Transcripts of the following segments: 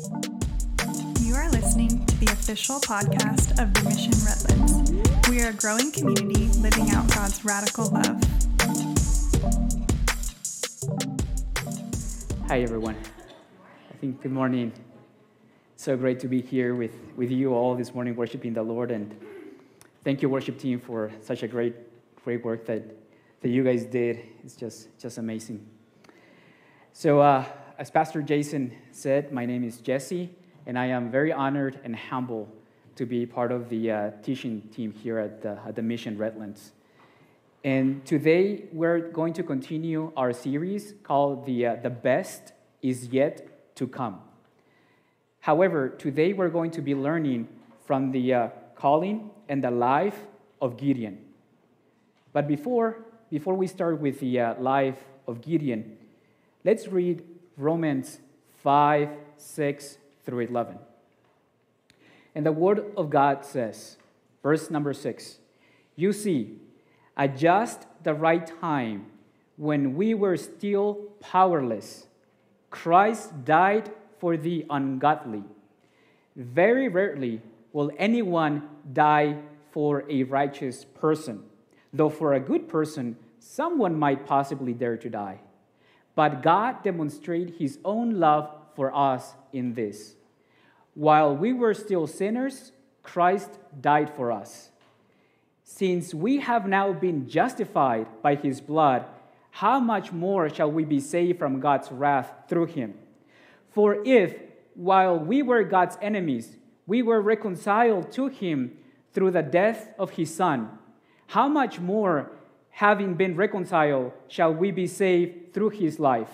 You are listening to the official podcast of the Mission Redlands. We are a growing community living out God's radical love. Hi, everyone. I think good morning. So great to be here with, with you all this morning, worshiping the Lord. And thank you, worship team, for such a great, great work that, that you guys did. It's just, just amazing. So, uh, as Pastor Jason said, my name is Jesse, and I am very honored and humble to be part of the uh, teaching team here at the, at the Mission Redlands. And today we're going to continue our series called the, uh, the Best is Yet to Come. However, today we're going to be learning from the uh, calling and the life of Gideon. But before, before we start with the uh, life of Gideon, let's read Romans 5, 6 through 11. And the Word of God says, verse number 6 You see, at just the right time, when we were still powerless, Christ died for the ungodly. Very rarely will anyone die for a righteous person, though for a good person, someone might possibly dare to die. But God demonstrated his own love for us in this. While we were still sinners, Christ died for us. Since we have now been justified by his blood, how much more shall we be saved from God's wrath through him? For if, while we were God's enemies, we were reconciled to him through the death of his Son, how much more, having been reconciled, shall we be saved through his life?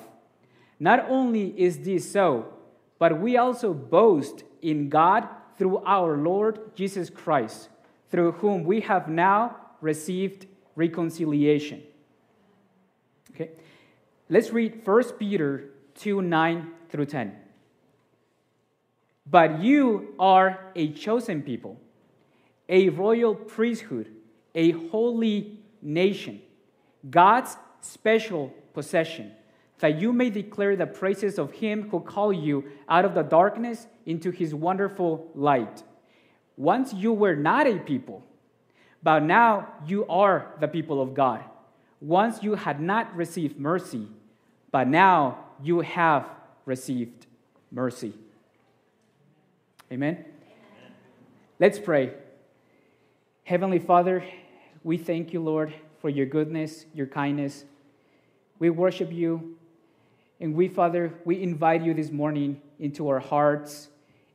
Not only is this so, but we also boast in God through our Lord Jesus Christ, through whom we have now received reconciliation. Okay, let's read 1 Peter 2 9 through 10. But you are a chosen people, a royal priesthood, a holy nation, God's special possession, that you may declare the praises of him who called you out of the darkness into his wonderful light. Once you were not a people, but now you are the people of God. Once you had not received mercy, but now you have received mercy. Amen? Amen. Let's pray. Heavenly Father, we thank you, Lord, for your goodness, your kindness. We worship you. And we, Father, we invite you this morning into our hearts,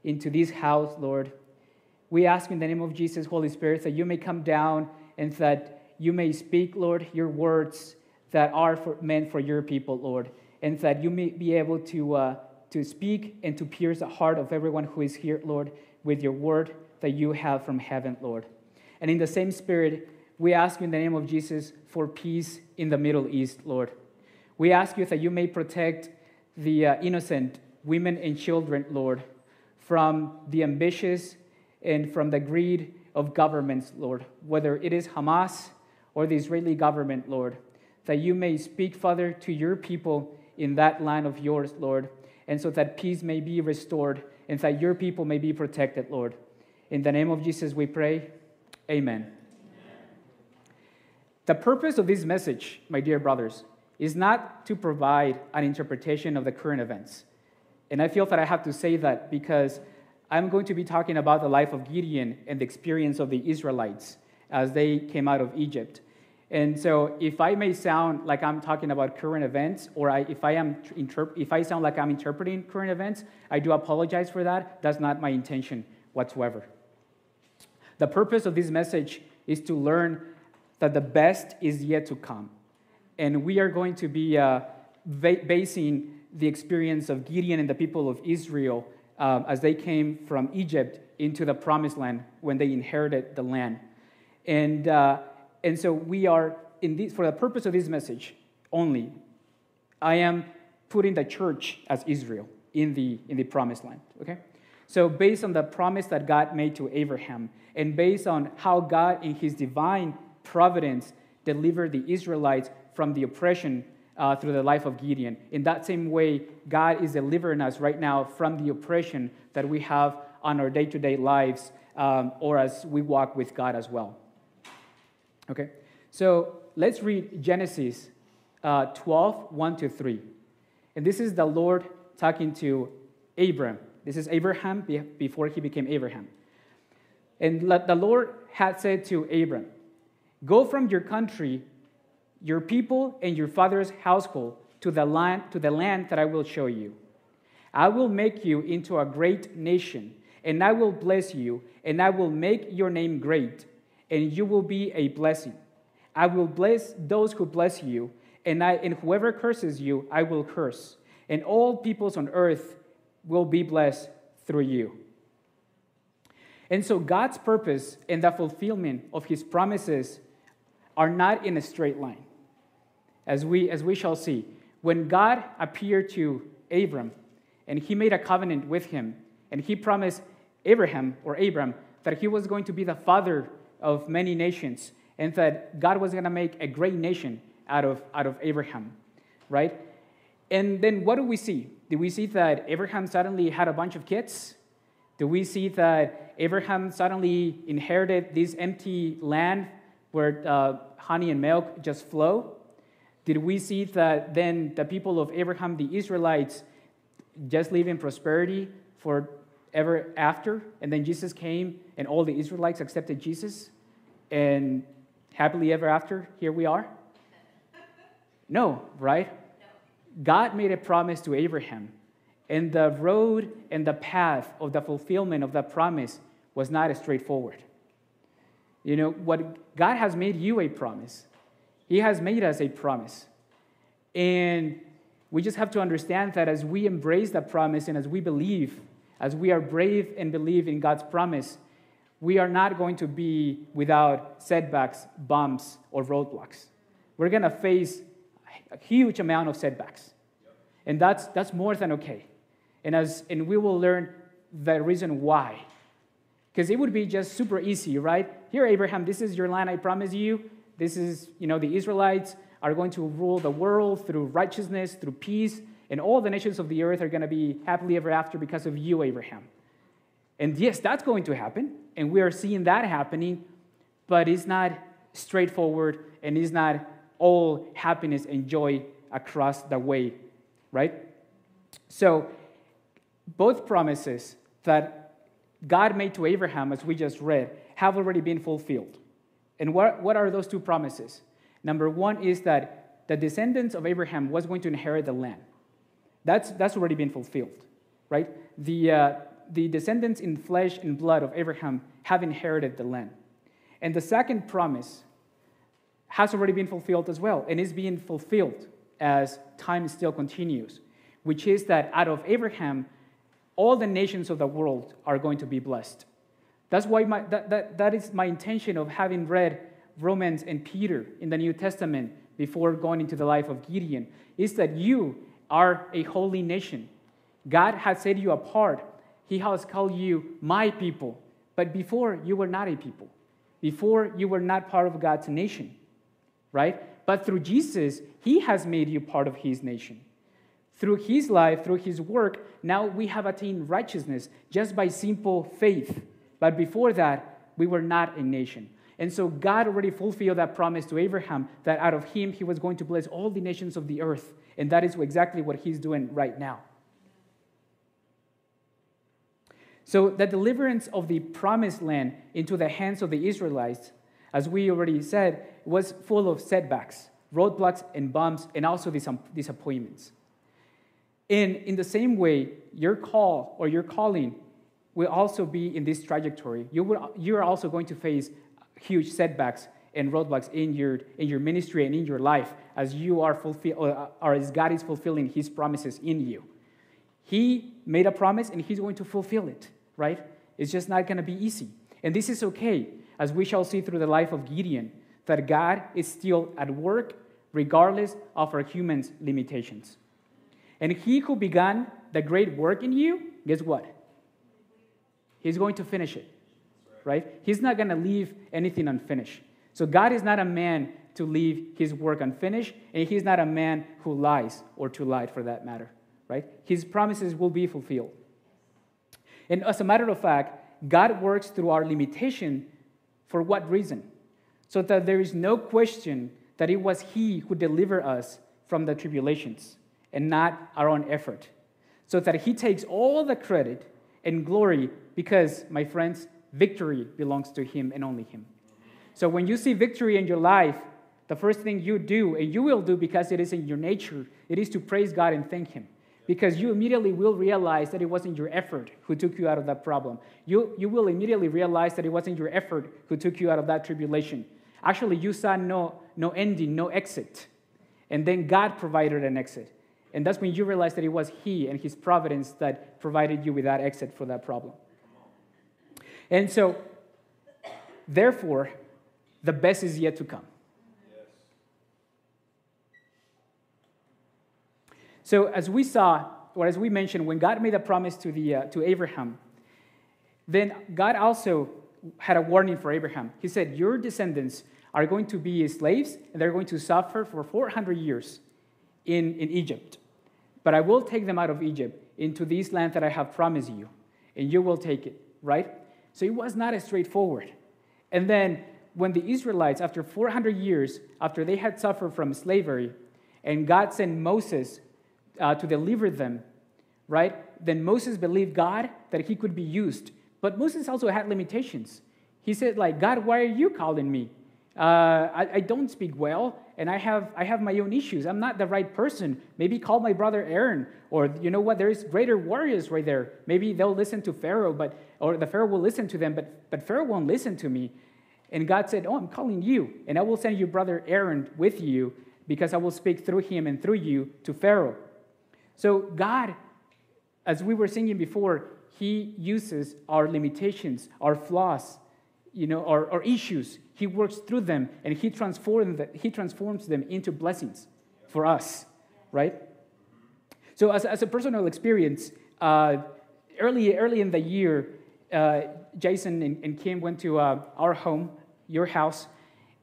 into this house, Lord. We ask in the name of Jesus, Holy Spirit, that you may come down and that you may speak, Lord, your words that are for, meant for your people, Lord, and that you may be able to, uh, to speak and to pierce the heart of everyone who is here, Lord, with your word that you have from heaven, Lord. And in the same spirit, we ask in the name of Jesus for peace in the Middle East, Lord. We ask you that you may protect the uh, innocent women and children, Lord, from the ambitious and from the greed of governments, Lord, whether it is Hamas or the Israeli government, Lord, that you may speak, Father, to your people in that land of yours, Lord, and so that peace may be restored and that your people may be protected, Lord. In the name of Jesus, we pray. Amen. The purpose of this message, my dear brothers, is not to provide an interpretation of the current events. And I feel that I have to say that because I'm going to be talking about the life of Gideon and the experience of the Israelites as they came out of Egypt. And so, if I may sound like I'm talking about current events, or I, if, I am interp- if I sound like I'm interpreting current events, I do apologize for that. That's not my intention whatsoever. The purpose of this message is to learn that the best is yet to come. And we are going to be uh, basing the experience of Gideon and the people of Israel um, as they came from Egypt into the promised land when they inherited the land. And, uh, and so we are, in this, for the purpose of this message only, I am putting the church as Israel in the, in the promised land, okay? So, based on the promise that God made to Abraham, and based on how God, in his divine providence, delivered the Israelites from the oppression uh, through the life of Gideon. In that same way, God is delivering us right now from the oppression that we have on our day to day lives um, or as we walk with God as well. Okay, so let's read Genesis uh, 12 1 to 3. And this is the Lord talking to Abram. This is Abraham before he became Abraham. And the Lord had said to Abram, Go from your country, your people, and your father's household to the land, to the land that I will show you. I will make you into a great nation, and I will bless you, and I will make your name great, and you will be a blessing. I will bless those who bless you, and, I, and whoever curses you, I will curse. And all peoples on earth will be blessed through you. And so God's purpose and the fulfillment of his promises are not in a straight line. As we, as we shall see, when God appeared to Abram and he made a covenant with him, and he promised Abraham or Abram that he was going to be the father of many nations and that God was going to make a great nation out of, out of Abraham, right? And then what do we see? Do we see that Abraham suddenly had a bunch of kids? Do we see that Abraham suddenly inherited this empty land where uh, honey and milk just flow? Did we see that then the people of Abraham, the Israelites, just live in prosperity forever after? And then Jesus came and all the Israelites accepted Jesus? And happily ever after, here we are? No, right? God made a promise to Abraham, and the road and the path of the fulfillment of that promise was not straightforward. You know, what God has made you a promise, He has made us a promise. And we just have to understand that as we embrace that promise and as we believe, as we are brave and believe in God's promise, we are not going to be without setbacks, bumps, or roadblocks. We're going to face a huge amount of setbacks. And that's, that's more than okay. And, as, and we will learn the reason why. Because it would be just super easy, right? Here, Abraham, this is your land I promise you. This is, you know, the Israelites are going to rule the world through righteousness, through peace, and all the nations of the earth are going to be happily ever after because of you, Abraham. And yes, that's going to happen, and we are seeing that happening, but it's not straightforward and it's not all happiness and joy across the way, right? So, both promises that God made to Abraham, as we just read, have already been fulfilled. And what, what are those two promises? Number one is that the descendants of Abraham was going to inherit the land. That's, that's already been fulfilled, right? The, uh, the descendants in flesh and blood of Abraham have inherited the land. And the second promise has already been fulfilled as well and is being fulfilled as time still continues, which is that out of Abraham, all the nations of the world are going to be blessed. That's why my, that, that, that is my intention of having read Romans and Peter in the New Testament before going into the life of Gideon, is that you are a holy nation. God has set you apart. He has called you my people. But before, you were not a people. Before, you were not part of God's nation right? But through Jesus, he has made you part of his nation. Through his life, through his work, now we have attained righteousness just by simple faith. But before that, we were not a nation. And so God already fulfilled that promise to Abraham that out of him he was going to bless all the nations of the earth. And that is exactly what he's doing right now. So, the deliverance of the promised land into the hands of the Israelites as we already said, was full of setbacks, roadblocks, and bumps, and also disappointments. And in the same way, your call or your calling will also be in this trajectory. You, will, you are also going to face huge setbacks and roadblocks in your, in your ministry and in your life as you are fulfill, or, or as God is fulfilling his promises in you. He made a promise and he's going to fulfill it, right? It's just not going to be easy. And this is okay as we shall see through the life of Gideon, that God is still at work regardless of our humans' limitations. And he who began the great work in you, guess what? He's going to finish it, right? He's not going to leave anything unfinished. So God is not a man to leave his work unfinished, and he's not a man who lies or to lie for that matter, right? His promises will be fulfilled. And as a matter of fact, God works through our limitation for what reason? So that there is no question that it was He who delivered us from the tribulations and not our own effort. So that He takes all the credit and glory because, my friends, victory belongs to Him and only Him. So when you see victory in your life, the first thing you do, and you will do because it is in your nature, it is to praise God and thank Him. Because you immediately will realize that it wasn't your effort who took you out of that problem. You, you will immediately realize that it wasn't your effort who took you out of that tribulation. Actually, you saw no, no ending, no exit. And then God provided an exit. And that's when you realize that it was He and His providence that provided you with that exit for that problem. And so, therefore, the best is yet to come. So, as we saw, or as we mentioned, when God made a promise to, the, uh, to Abraham, then God also had a warning for Abraham. He said, Your descendants are going to be slaves, and they're going to suffer for 400 years in, in Egypt. But I will take them out of Egypt into this land that I have promised you, and you will take it, right? So it was not as straightforward. And then when the Israelites, after 400 years, after they had suffered from slavery, and God sent Moses uh, to deliver them, right? Then Moses believed God that he could be used. But Moses also had limitations. He said, like, God, why are you calling me? Uh, I, I, don't speak well, and I have, I have my own issues. I'm not the right person. Maybe call my brother Aaron, or you know what? There's greater warriors right there. Maybe they'll listen to Pharaoh, but or the Pharaoh will listen to them, but but Pharaoh won't listen to me. And God said, "Oh, I'm calling you, and I will send your brother Aaron with you, because I will speak through him and through you to Pharaoh." So, God, as we were singing before, He uses our limitations, our flaws, you know, our, our issues. He works through them and He transforms, them, he transforms them into blessings for us, right? So, as, as a personal experience, uh, early, early in the year, uh, Jason and, and, Kim went to uh, our home, your house,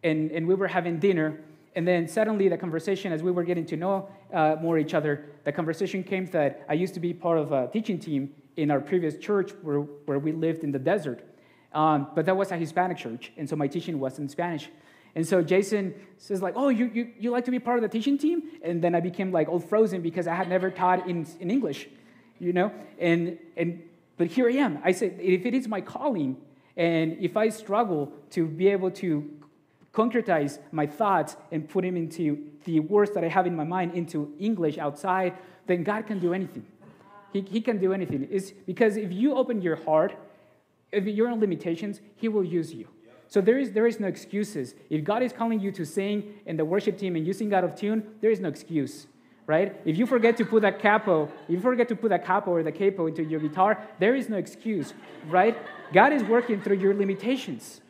and, and we were having dinner. And then suddenly, the conversation, as we were getting to know uh, more each other, the conversation came that I used to be part of a teaching team in our previous church where, where we lived in the desert. Um, but that was a Hispanic church, and so my teaching was in Spanish. And so Jason says, like, oh, you, you, you like to be part of the teaching team? And then I became like all frozen because I had never taught in, in English, you know? And, and, but here I am. I said, if it is my calling, and if I struggle to be able to concretize my thoughts and put them into the words that I have in my mind into English outside, then God can do anything. He, he can do anything. It's because if you open your heart, if your limitations, He will use you. So there is, there is no excuses. If God is calling you to sing in the worship team and you sing out of tune, there is no excuse, right? If you forget to put a capo, if you forget to put a capo or the capo into your guitar, there is no excuse, right? God is working through your limitations.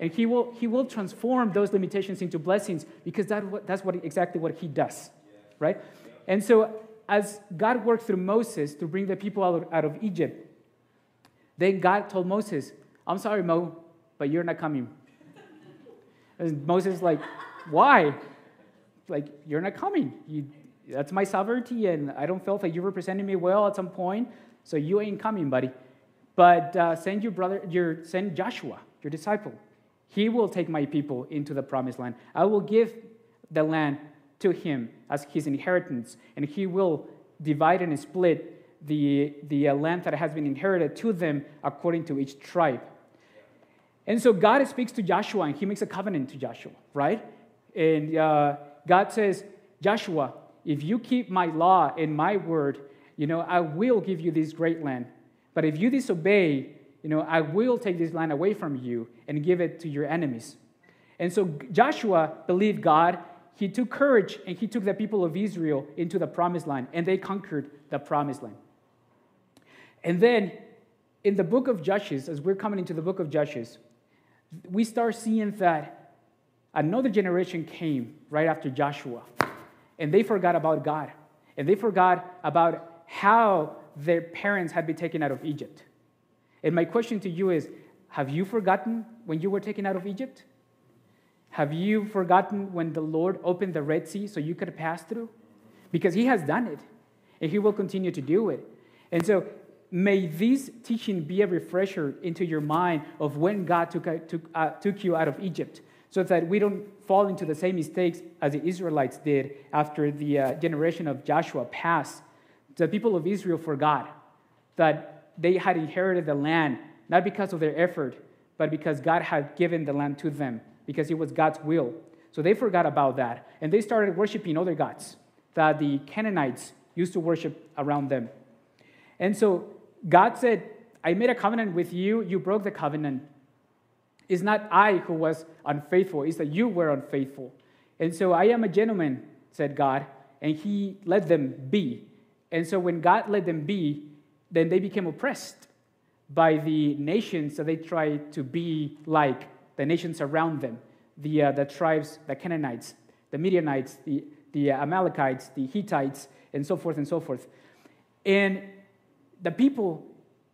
And he will, he will transform those limitations into blessings because that, that's what, exactly what he does, right? And so, as God worked through Moses to bring the people out, out of Egypt, then God told Moses, I'm sorry, Mo, but you're not coming. And Moses is like, why? Like, you're not coming. You, that's my sovereignty, and I don't feel like you represented me well at some point, so you ain't coming, buddy. But uh, send your brother, your send Joshua, your disciple. He will take my people into the promised land. I will give the land to him as his inheritance, and he will divide and split the, the uh, land that has been inherited to them according to each tribe. And so God speaks to Joshua and he makes a covenant to Joshua, right? And uh, God says, Joshua, if you keep my law and my word, you know, I will give you this great land. But if you disobey, you know, I will take this land away from you and give it to your enemies. And so Joshua believed God. He took courage and he took the people of Israel into the promised land, and they conquered the promised land. And then in the book of Judges, as we're coming into the book of Judges, we start seeing that another generation came right after Joshua, and they forgot about God, and they forgot about how their parents had been taken out of Egypt. And my question to you is Have you forgotten when you were taken out of Egypt? Have you forgotten when the Lord opened the Red Sea so you could pass through? Because He has done it, and He will continue to do it. And so, may this teaching be a refresher into your mind of when God took, took, uh, took you out of Egypt, so that we don't fall into the same mistakes as the Israelites did after the uh, generation of Joshua passed. The people of Israel forgot that they had inherited the land, not because of their effort, but because God had given the land to them, because it was God's will. So they forgot about that, and they started worshiping other gods that the Canaanites used to worship around them. And so God said, I made a covenant with you, you broke the covenant. It's not I who was unfaithful, it's that you were unfaithful. And so I am a gentleman, said God, and he let them be. And so when God let them be, then they became oppressed by the nations that they tried to be like the nations around them the, uh, the tribes, the Canaanites, the Midianites, the, the Amalekites, the Hittites, and so forth and so forth. And the people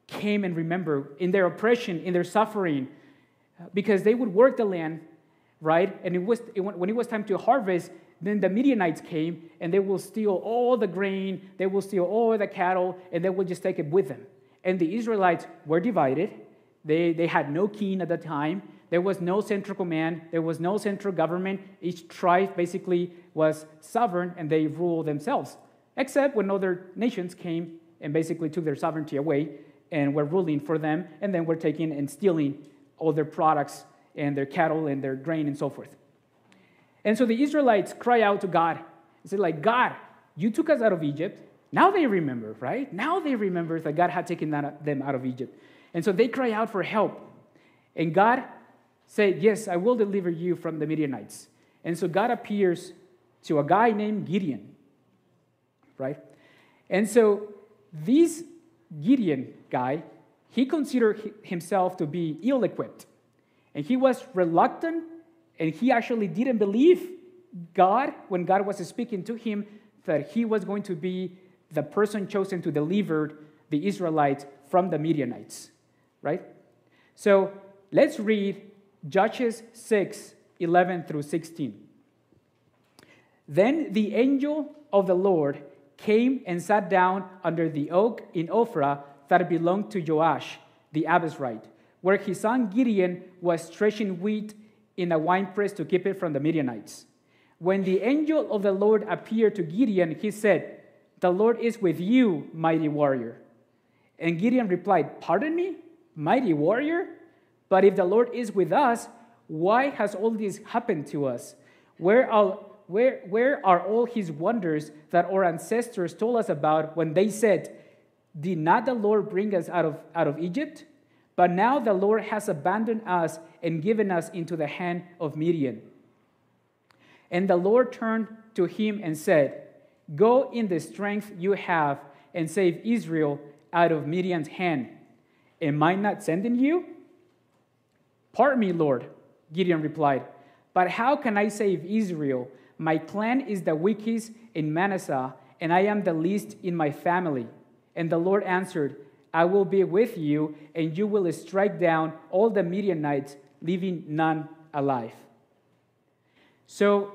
came and remember in their oppression, in their suffering, because they would work the land, right? And it was, it, when it was time to harvest, then the Midianites came and they will steal all the grain, they will steal all the cattle, and they will just take it with them. And the Israelites were divided. They, they had no king at the time. There was no central command. There was no central government. Each tribe basically was sovereign and they ruled themselves, except when other nations came and basically took their sovereignty away and were ruling for them, and then were taking and stealing all their products and their cattle and their grain and so forth. And so the Israelites cry out to God and say, like, God, you took us out of Egypt. Now they remember, right? Now they remember that God had taken them out of Egypt. And so they cry out for help. And God said, Yes, I will deliver you from the Midianites. And so God appears to a guy named Gideon, right? And so this Gideon guy he considered himself to be ill equipped. And he was reluctant, and he actually didn't believe God when God was speaking to him that he was going to be the person chosen to deliver the Israelites from the Midianites, right? So let's read Judges 6 11 through 16. Then the angel of the Lord came and sat down under the oak in Ophrah that belonged to Joash, the Abiezrite, where his son Gideon was threshing wheat in a winepress to keep it from the Midianites. When the angel of the Lord appeared to Gideon, he said, The Lord is with you, mighty warrior. And Gideon replied, Pardon me, mighty warrior? But if the Lord is with us, why has all this happened to us? Where are, where, where are all his wonders that our ancestors told us about when they said, did not the Lord bring us out of, out of Egypt? But now the Lord has abandoned us and given us into the hand of Midian. And the Lord turned to him and said, Go in the strength you have and save Israel out of Midian's hand. Am I not sending you? Pardon me, Lord, Gideon replied. But how can I save Israel? My clan is the weakest in Manasseh, and I am the least in my family. And the Lord answered, I will be with you, and you will strike down all the Midianites, leaving none alive. So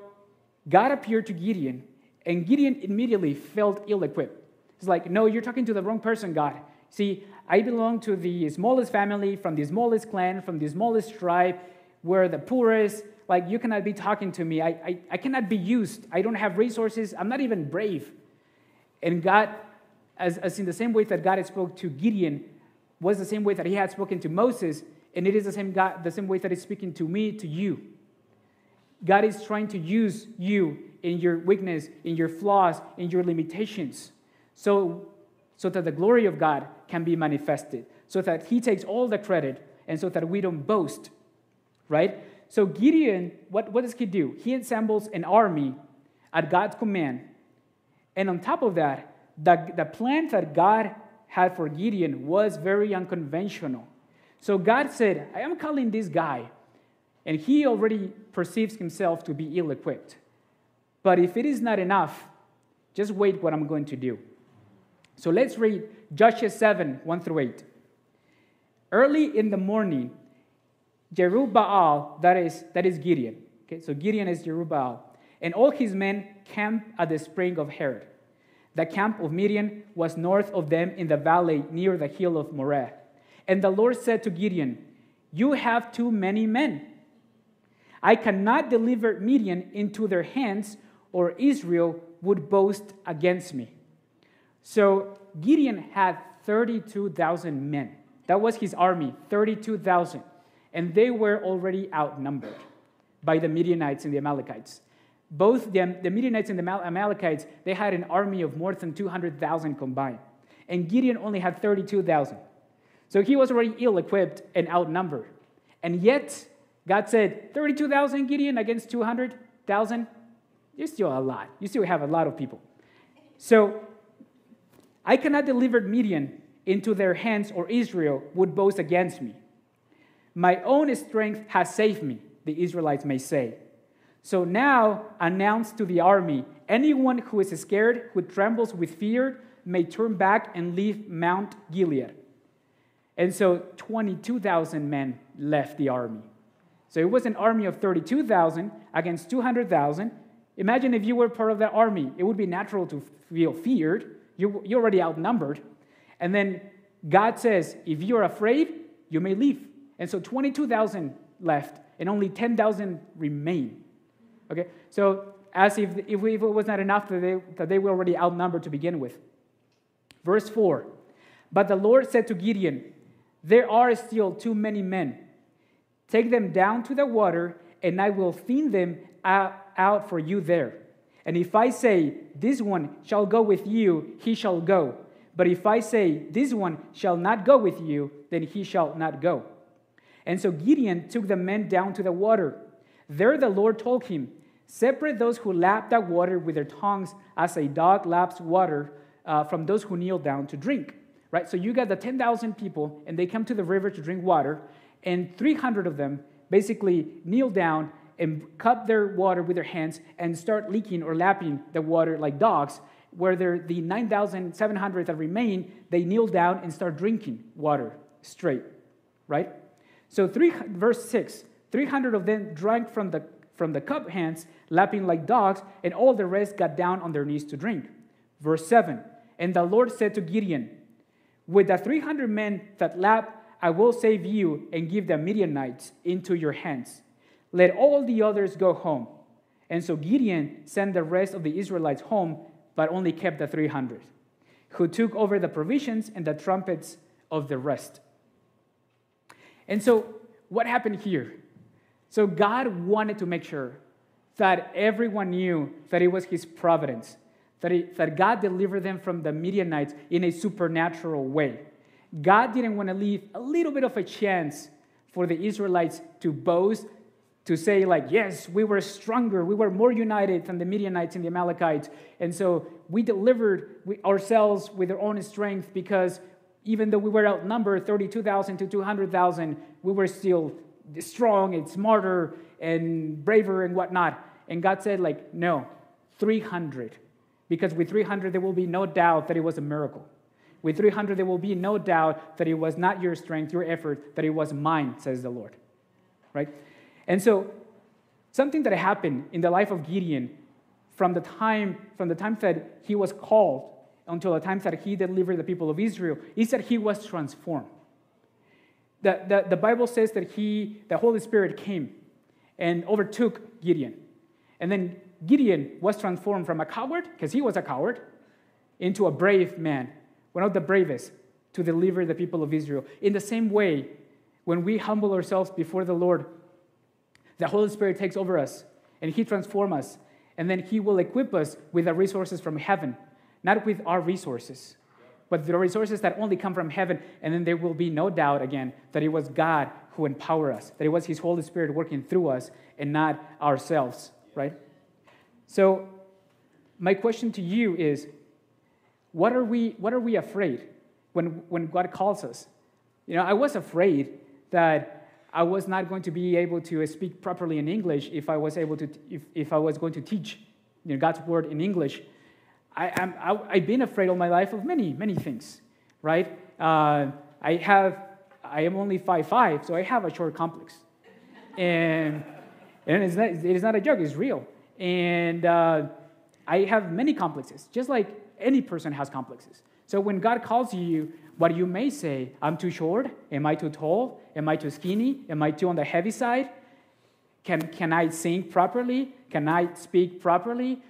God appeared to Gideon, and Gideon immediately felt ill equipped. He's like, No, you're talking to the wrong person, God. See, I belong to the smallest family, from the smallest clan, from the smallest tribe. We're the poorest. Like, you cannot be talking to me. I, I, I cannot be used. I don't have resources. I'm not even brave. And God as, as in the same way that God had spoke to Gideon was the same way that he had spoken to Moses, and it is the same God, the same way that he's speaking to me, to you. God is trying to use you in your weakness, in your flaws, in your limitations, so, so that the glory of God can be manifested, so that he takes all the credit, and so that we don't boast, right? So Gideon, what, what does he do? He assembles an army at God's command. And on top of that, the, the plan that God had for Gideon was very unconventional. So God said, I am calling this guy, and he already perceives himself to be ill equipped. But if it is not enough, just wait what I'm going to do. So let's read Joshua 7 1 through 8. Early in the morning, Jerubbaal, that is, that is Gideon, Okay, so Gideon is Jerubbaal. And all his men camped at the spring of Harod. The camp of Midian was north of them in the valley near the hill of Moreh. And the Lord said to Gideon, You have too many men. I cannot deliver Midian into their hands, or Israel would boast against me. So Gideon had 32,000 men. That was his army, 32,000. And they were already outnumbered by the Midianites and the Amalekites. Both the, the Midianites and the Amalekites, they had an army of more than 200,000 combined. And Gideon only had 32,000. So he was already ill equipped and outnumbered. And yet, God said, 32,000 Gideon against 200,000? You're still a lot. You still have a lot of people. So I cannot deliver Midian into their hands, or Israel would boast against me. My own strength has saved me, the Israelites may say. So now announce to the army anyone who is scared, who trembles with fear, may turn back and leave Mount Gilead. And so 22,000 men left the army. So it was an army of 32,000 against 200,000. Imagine if you were part of that army. It would be natural to feel feared. You're, you're already outnumbered. And then God says, if you're afraid, you may leave. And so 22,000 left, and only 10,000 remain. Okay? So, as if, if, it was not enough that they, that they were already outnumbered to begin with. Verse 4 But the Lord said to Gideon, There are still too many men. Take them down to the water, and I will thin them out for you there. And if I say, This one shall go with you, he shall go. But if I say, This one shall not go with you, then he shall not go. And so Gideon took the men down to the water. There the Lord told him, Separate those who lap that water with their tongues as a dog laps water uh, from those who kneel down to drink. Right? So you got the 10,000 people, and they come to the river to drink water, and 300 of them basically kneel down and cup their water with their hands and start leaking or lapping the water like dogs. Where the 9,700 that remain, they kneel down and start drinking water straight, right? So, three, verse 6 300 of them drank from the, from the cup hands, lapping like dogs, and all the rest got down on their knees to drink. Verse 7 And the Lord said to Gideon, With the 300 men that lap, I will save you and give the Midianites into your hands. Let all the others go home. And so Gideon sent the rest of the Israelites home, but only kept the 300, who took over the provisions and the trumpets of the rest. And so, what happened here? So, God wanted to make sure that everyone knew that it was His providence, that, that God delivered them from the Midianites in a supernatural way. God didn't want to leave a little bit of a chance for the Israelites to boast, to say, like, yes, we were stronger, we were more united than the Midianites and the Amalekites. And so we delivered ourselves with our own strength because even though we were outnumbered 32,000 to 200,000, we were still strong and smarter and braver and whatnot. And God said, like, no, 300. Because with 300, there will be no doubt that it was a miracle. With 300, there will be no doubt that it was not your strength, your effort, that it was mine, says the Lord. Right? And so, something that happened in the life of Gideon from the time, from the time that he was called until the time that he delivered the people of Israel is that he was transformed. The, the, the Bible says that he, the Holy Spirit came and overtook Gideon. And then Gideon was transformed from a coward, because he was a coward, into a brave man, one of the bravest, to deliver the people of Israel. In the same way, when we humble ourselves before the Lord, the Holy Spirit takes over us and he transforms us. And then he will equip us with the resources from heaven not with our resources, but the resources that only come from heaven. And then there will be no doubt again that it was God who empowered us, that it was His Holy Spirit working through us and not ourselves, right? So, my question to you is what are we, what are we afraid when, when God calls us? You know, I was afraid that I was not going to be able to speak properly in English if I was able to, if, if I was going to teach you know, God's word in English I, have been afraid all my life of many, many things, right? Uh, I have, I am only five five, so I have a short complex. And, And it's not, it is not a joke, it's real. And uh, I have many complexes, just like any person has complexes. So when God calls you, what you may say, I'm too short, am I too tall, am I too skinny, am I too on the heavy side? Can, can I sing properly? Can I speak properly?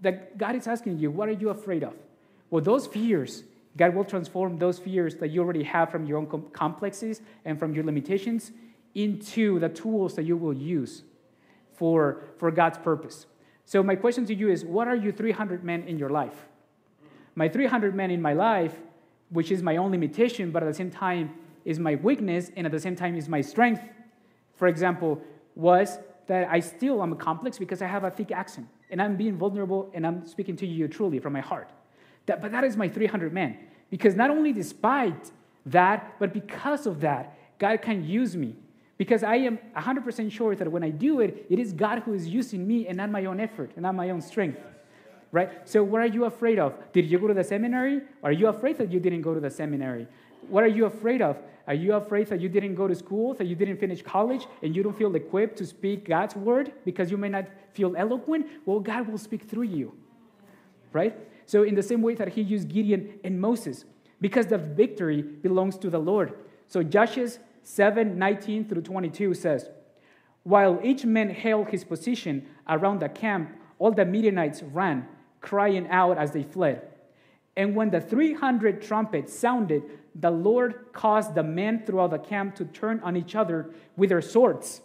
That God is asking you, what are you afraid of? Well, those fears, God will transform those fears that you already have from your own complexes and from your limitations into the tools that you will use for, for God's purpose. So, my question to you is what are you 300 men in your life? My 300 men in my life, which is my own limitation, but at the same time is my weakness, and at the same time is my strength, for example, was that I still am a complex because I have a thick accent, and I'm being vulnerable, and I'm speaking to you truly from my heart. That, but that is my 300 men, because not only despite that, but because of that, God can use me because I am 100% sure that when I do it, it is God who is using me and not my own effort and not my own strength. Right? So, what are you afraid of? Did you go to the seminary? Are you afraid that you didn't go to the seminary? What are you afraid of? Are you afraid that you didn't go to school, that you didn't finish college, and you don't feel equipped to speak God's word because you may not feel eloquent? Well, God will speak through you. Right? So, in the same way that He used Gideon and Moses, because the victory belongs to the Lord. So, Judges 7 19 through 22 says, While each man held his position around the camp, all the Midianites ran, crying out as they fled. And when the 300 trumpets sounded, the Lord caused the men throughout the camp to turn on each other with their swords.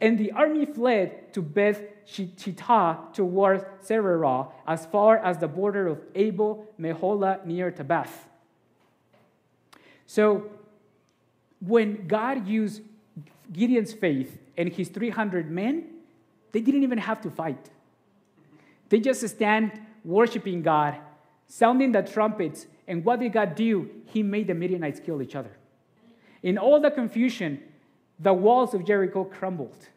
And the army fled to Beth Shittah toward Zererah, as far as the border of Abel Meholah near Tabbath. So when God used Gideon's faith and his 300 men, they didn't even have to fight. They just stand worshiping God, sounding the trumpets, and what did God do? He made the Midianites kill each other. In all the confusion, the walls of Jericho crumbled,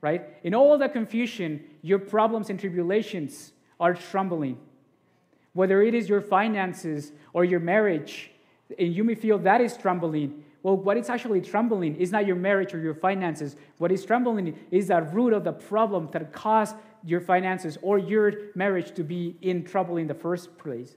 right? In all the confusion, your problems and tribulations are trembling. Whether it is your finances or your marriage, and you may feel that is trembling, well, what is actually trembling is not your marriage or your finances. What is trembling is the root of the problem that caused your finances or your marriage to be in trouble in the first place.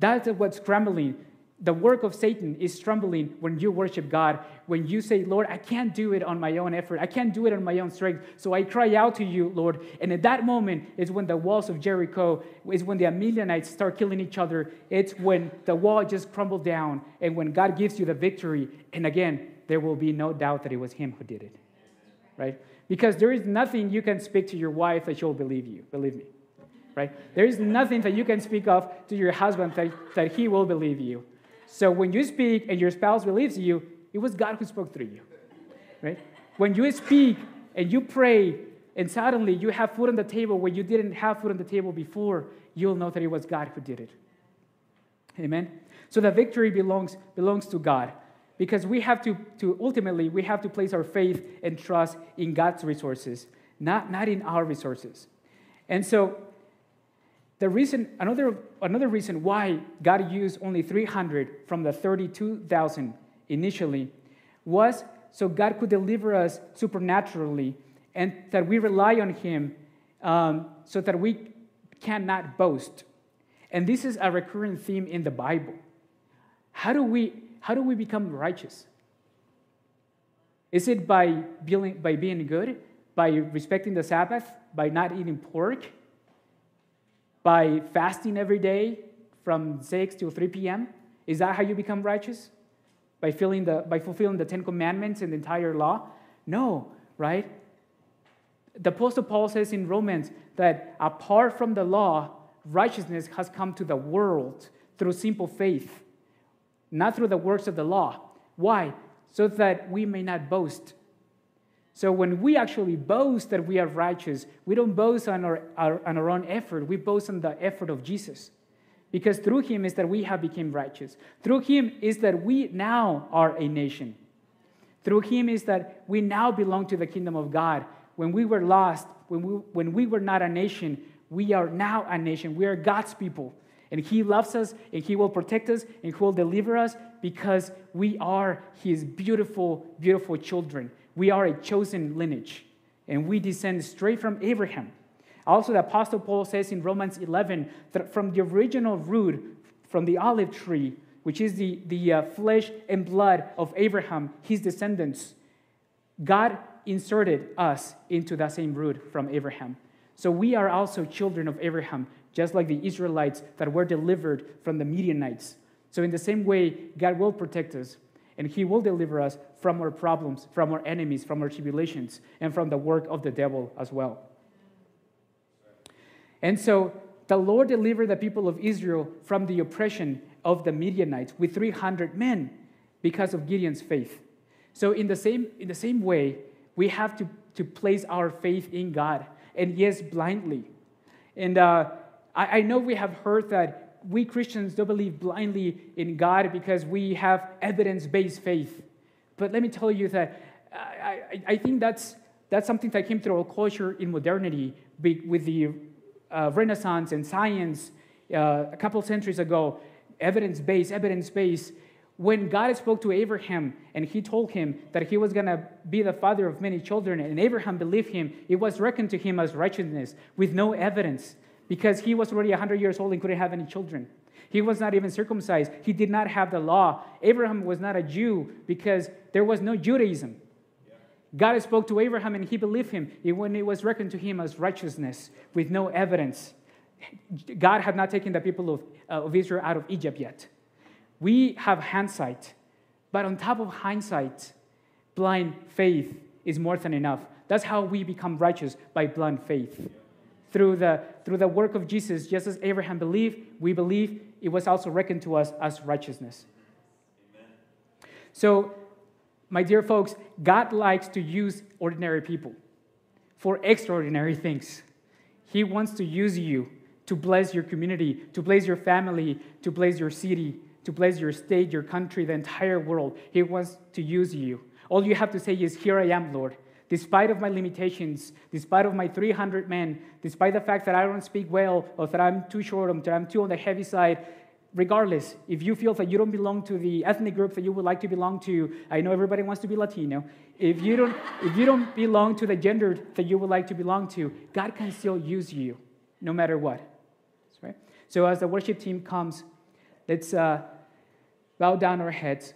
That's what's trembling the work of Satan is trembling when you worship God, when you say, Lord, I can't do it on my own effort. I can't do it on my own strength. So I cry out to you, Lord. And at that moment is when the walls of Jericho, is when the Amalekites start killing each other. It's when the wall just crumbles down and when God gives you the victory. And again, there will be no doubt that it was Him who did it. Right? Because there is nothing you can speak to your wife that she'll believe you. Believe me. Right? There is nothing that you can speak of to your husband that, that he will believe you. So when you speak and your spouse believes you, it was God who spoke through you. Right? When you speak and you pray and suddenly you have food on the table where you didn't have food on the table before, you'll know that it was God who did it. Amen. So the victory belongs belongs to God because we have to, to ultimately we have to place our faith and trust in God's resources, not, not in our resources. And so the reason, another, another reason why God used only 300 from the 32,000 initially was so God could deliver us supernaturally and that we rely on Him um, so that we cannot boast. And this is a recurring theme in the Bible. How do we, how do we become righteous? Is it by being, by being good, by respecting the Sabbath, by not eating pork? By fasting every day from 6 to 3 p.m.? Is that how you become righteous? By, filling the, by fulfilling the Ten Commandments and the entire law? No, right? The Apostle Paul says in Romans that apart from the law, righteousness has come to the world through simple faith, not through the works of the law. Why? So that we may not boast. So when we actually boast that we are righteous, we don't boast on our, our, on our own effort. We boast on the effort of Jesus. Because through him is that we have become righteous. Through him is that we now are a nation. Through him is that we now belong to the kingdom of God. When we were lost, when we, when we were not a nation, we are now a nation. We are God's people. And he loves us, and he will protect us, and he will deliver us because we are his beautiful, beautiful children. We are a chosen lineage. and we descend straight from Abraham. Also, the Apostle Paul says in Romans 11 that from the original root, from the olive tree, which is the, the uh, flesh and blood of Abraham, his descendants, God inserted us into that same root from Abraham. So we are also children of Abraham, just like the Israelites that were delivered from the Midianites. So, in the same way, God will protect us and He will deliver us from our problems, from our enemies, from our tribulations, and from the work of the devil as well. And so, the Lord delivered the people of Israel from the oppression of the Midianites with 300 men because of Gideon's faith. So, in the same, in the same way, we have to, to place our faith in God, and yes, blindly. And uh, I, I know we have heard that we Christians don't believe blindly in God because we have evidence based faith. But let me tell you that I, I, I, think that's, that's something that came through our culture in modernity with the uh, Renaissance and science uh, a couple centuries ago. Evidence based, evidence based. When God spoke to Abraham and he told him that he was going to be the father of many children, and Abraham believed him, it was reckoned to him as righteousness with no evidence because he was already 100 years old and couldn't have any children. He was not even circumcised. He did not have the law. Abraham was not a Jew because there was no Judaism. God spoke to Abraham and he believed him when it was reckoned to him as righteousness with no evidence. God had not taken the people of, uh, of Israel out of Egypt yet. We have hindsight, but on top of hindsight, blind faith is more than enough. That's how we become righteous by blind faith through the, through the work of Jesus, just as Abraham believed, we believe it was also reckoned to us as righteousness. Amen. So, my dear folks, God likes to use ordinary people for extraordinary things. He wants to use you to bless your community, to bless your family, to bless your city, to bless your state, your country, the entire world. He wants to use you. All you have to say is, Here I am, Lord despite of my limitations, despite of my 300 men, despite the fact that I don't speak well, or that I'm too short, or that I'm too on the heavy side, regardless, if you feel that you don't belong to the ethnic group that you would like to belong to, I know everybody wants to be Latino. If you don't, if you don't belong to the gender that you would like to belong to, God can still use you, no matter what. Right? So as the worship team comes, let's uh, bow down our heads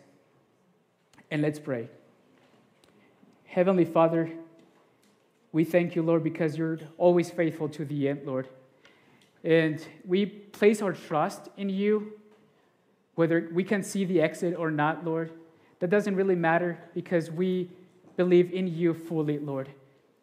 and let's pray. Heavenly Father, we thank you, Lord, because you're always faithful to the end, Lord. And we place our trust in you, whether we can see the exit or not, Lord. That doesn't really matter because we believe in you fully, Lord.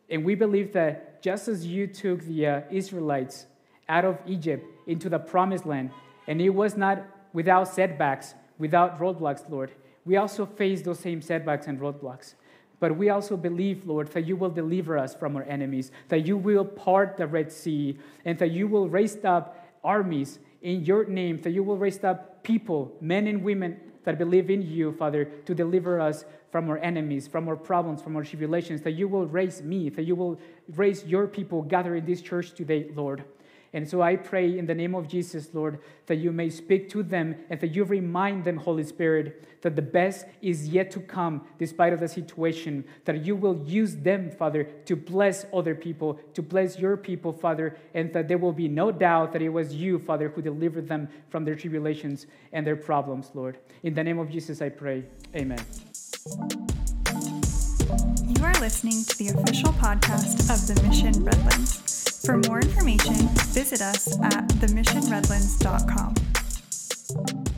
And we believe that just as you took the uh, Israelites out of Egypt into the promised land, and it was not without setbacks, without roadblocks, Lord, we also face those same setbacks and roadblocks. But we also believe, Lord, that you will deliver us from our enemies, that you will part the Red Sea, and that you will raise up armies in your name, that you will raise up people, men and women that believe in you, Father, to deliver us from our enemies, from our problems, from our tribulations, that you will raise me, that you will raise your people gathered in this church today, Lord. And so I pray in the name of Jesus, Lord, that you may speak to them and that you remind them, Holy Spirit, that the best is yet to come despite of the situation, that you will use them, Father, to bless other people, to bless your people, Father, and that there will be no doubt that it was you, Father, who delivered them from their tribulations and their problems, Lord. In the name of Jesus, I pray. Amen. You are listening to the official podcast of the Mission Redlands. For more information, visit us at themissionredlands.com.